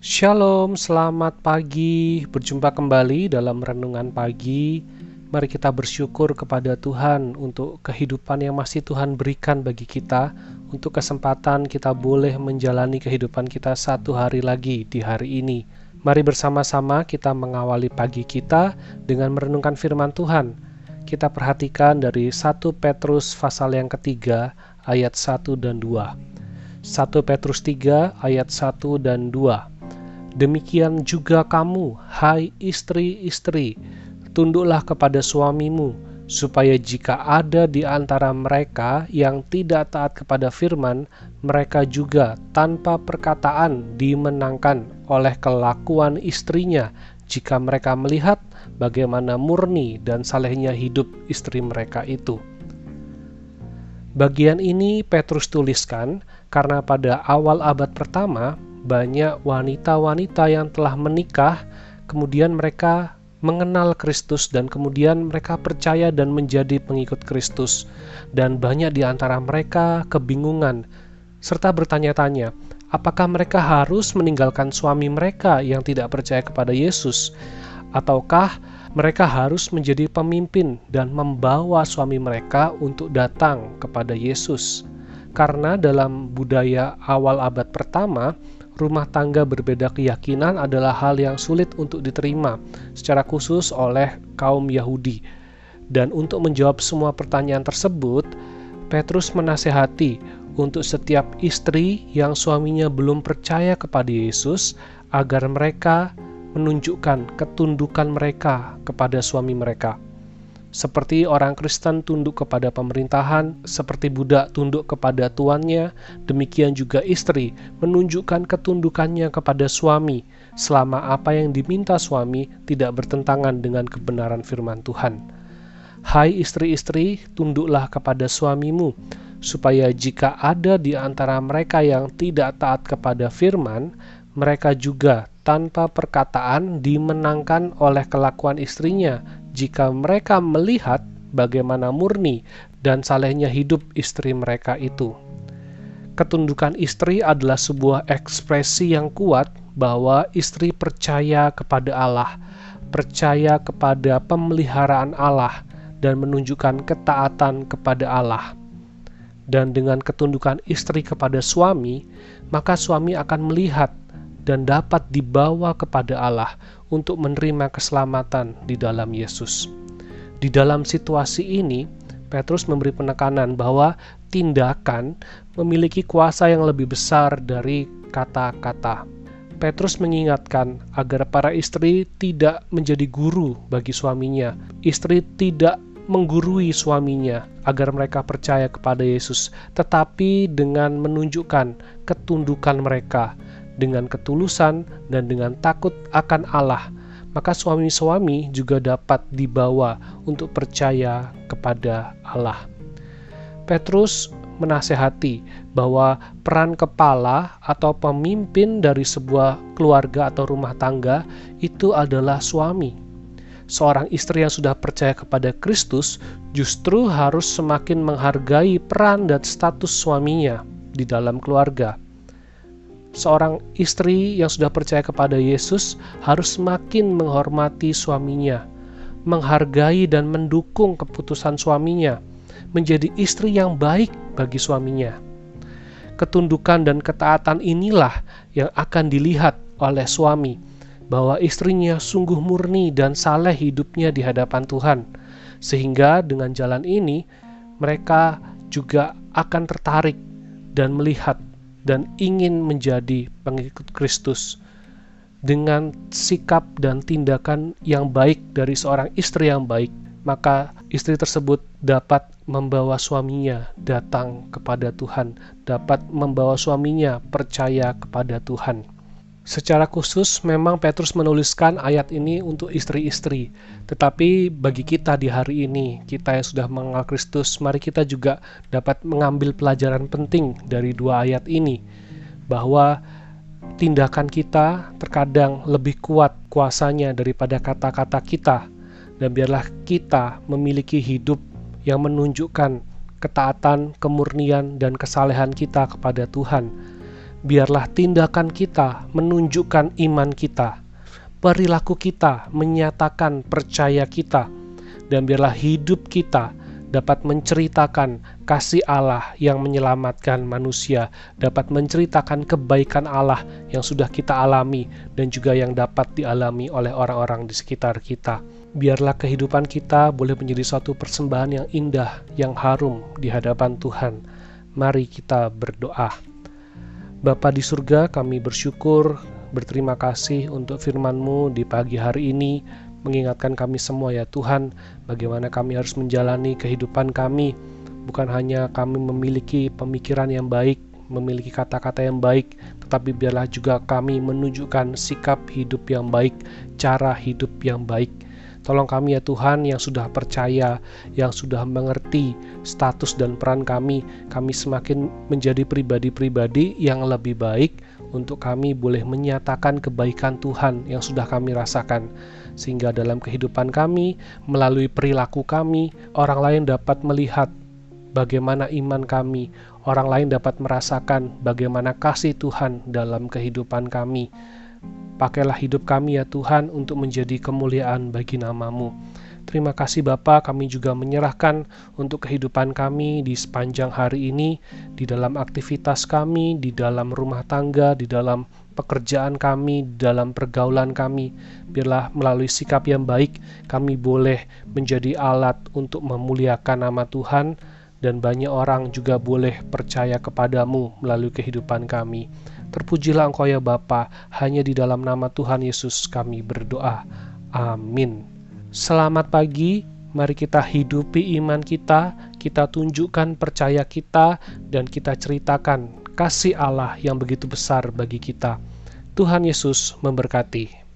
Shalom, selamat pagi. Berjumpa kembali dalam renungan pagi. Mari kita bersyukur kepada Tuhan untuk kehidupan yang masih Tuhan berikan bagi kita, untuk kesempatan kita boleh menjalani kehidupan kita satu hari lagi di hari ini. Mari bersama-sama kita mengawali pagi kita dengan merenungkan firman Tuhan. Kita perhatikan dari 1 Petrus pasal yang ketiga ayat 1 dan 2. 1 Petrus 3 ayat 1 dan 2. Demikian juga kamu, hai istri-istri, tunduklah kepada suamimu, supaya jika ada di antara mereka yang tidak taat kepada firman, mereka juga tanpa perkataan dimenangkan oleh kelakuan istrinya jika mereka melihat bagaimana murni dan salehnya hidup istri mereka itu. Bagian ini Petrus tuliskan karena pada awal abad pertama banyak wanita-wanita yang telah menikah, kemudian mereka mengenal Kristus dan kemudian mereka percaya dan menjadi pengikut Kristus. Dan banyak di antara mereka kebingungan serta bertanya-tanya, apakah mereka harus meninggalkan suami mereka yang tidak percaya kepada Yesus ataukah mereka harus menjadi pemimpin dan membawa suami mereka untuk datang kepada Yesus. Karena dalam budaya awal abad pertama, rumah tangga berbeda keyakinan adalah hal yang sulit untuk diterima, secara khusus oleh kaum Yahudi. Dan untuk menjawab semua pertanyaan tersebut, Petrus menasehati untuk setiap istri yang suaminya belum percaya kepada Yesus agar mereka menunjukkan ketundukan mereka kepada suami mereka. Seperti orang Kristen tunduk kepada pemerintahan, seperti budak tunduk kepada tuannya, demikian juga istri menunjukkan ketundukannya kepada suami, selama apa yang diminta suami tidak bertentangan dengan kebenaran firman Tuhan. Hai istri-istri, tunduklah kepada suamimu, supaya jika ada di antara mereka yang tidak taat kepada firman, mereka juga tanpa perkataan dimenangkan oleh kelakuan istrinya jika mereka melihat bagaimana murni dan salehnya hidup istri mereka itu. Ketundukan istri adalah sebuah ekspresi yang kuat bahwa istri percaya kepada Allah, percaya kepada pemeliharaan Allah, dan menunjukkan ketaatan kepada Allah. Dan dengan ketundukan istri kepada suami, maka suami akan melihat dan dapat dibawa kepada Allah untuk menerima keselamatan di dalam Yesus. Di dalam situasi ini, Petrus memberi penekanan bahwa tindakan memiliki kuasa yang lebih besar dari kata-kata. Petrus mengingatkan agar para istri tidak menjadi guru bagi suaminya. Istri tidak menggurui suaminya agar mereka percaya kepada Yesus, tetapi dengan menunjukkan ketundukan mereka dengan ketulusan dan dengan takut akan Allah, maka suami-suami juga dapat dibawa untuk percaya kepada Allah. Petrus menasehati bahwa peran kepala atau pemimpin dari sebuah keluarga atau rumah tangga itu adalah suami. Seorang istri yang sudah percaya kepada Kristus justru harus semakin menghargai peran dan status suaminya di dalam keluarga seorang istri yang sudah percaya kepada Yesus harus semakin menghormati suaminya, menghargai dan mendukung keputusan suaminya, menjadi istri yang baik bagi suaminya. Ketundukan dan ketaatan inilah yang akan dilihat oleh suami, bahwa istrinya sungguh murni dan saleh hidupnya di hadapan Tuhan, sehingga dengan jalan ini mereka juga akan tertarik dan melihat dan ingin menjadi pengikut Kristus dengan sikap dan tindakan yang baik dari seorang istri yang baik, maka istri tersebut dapat membawa suaminya datang kepada Tuhan, dapat membawa suaminya percaya kepada Tuhan. Secara khusus memang Petrus menuliskan ayat ini untuk istri-istri, tetapi bagi kita di hari ini, kita yang sudah mengenal Kristus, mari kita juga dapat mengambil pelajaran penting dari dua ayat ini, bahwa tindakan kita terkadang lebih kuat kuasanya daripada kata-kata kita, dan biarlah kita memiliki hidup yang menunjukkan ketaatan, kemurnian, dan kesalehan kita kepada Tuhan biarlah tindakan kita menunjukkan iman kita, perilaku kita menyatakan percaya kita, dan biarlah hidup kita dapat menceritakan kasih Allah yang menyelamatkan manusia, dapat menceritakan kebaikan Allah yang sudah kita alami dan juga yang dapat dialami oleh orang-orang di sekitar kita. Biarlah kehidupan kita boleh menjadi suatu persembahan yang indah, yang harum di hadapan Tuhan. Mari kita berdoa. Bapa di surga, kami bersyukur, berterima kasih untuk firman-Mu di pagi hari ini mengingatkan kami semua ya Tuhan bagaimana kami harus menjalani kehidupan kami. Bukan hanya kami memiliki pemikiran yang baik memiliki kata-kata yang baik tetapi biarlah juga kami menunjukkan sikap hidup yang baik cara hidup yang baik Tolong kami ya Tuhan yang sudah percaya, yang sudah mengerti status dan peran kami, kami semakin menjadi pribadi-pribadi yang lebih baik untuk kami boleh menyatakan kebaikan Tuhan yang sudah kami rasakan. Sehingga dalam kehidupan kami, melalui perilaku kami, orang lain dapat melihat bagaimana iman kami, orang lain dapat merasakan bagaimana kasih Tuhan dalam kehidupan kami. Pakailah hidup kami ya Tuhan untuk menjadi kemuliaan bagi namamu. Terima kasih Bapa, kami juga menyerahkan untuk kehidupan kami di sepanjang hari ini, di dalam aktivitas kami, di dalam rumah tangga, di dalam pekerjaan kami, dalam pergaulan kami. Biarlah melalui sikap yang baik, kami boleh menjadi alat untuk memuliakan nama Tuhan, dan banyak orang juga boleh percaya kepadamu melalui kehidupan kami. Terpujilah Engkau ya Bapa, hanya di dalam nama Tuhan Yesus kami berdoa. Amin. Selamat pagi, mari kita hidupi iman kita, kita tunjukkan percaya kita, dan kita ceritakan kasih Allah yang begitu besar bagi kita. Tuhan Yesus memberkati.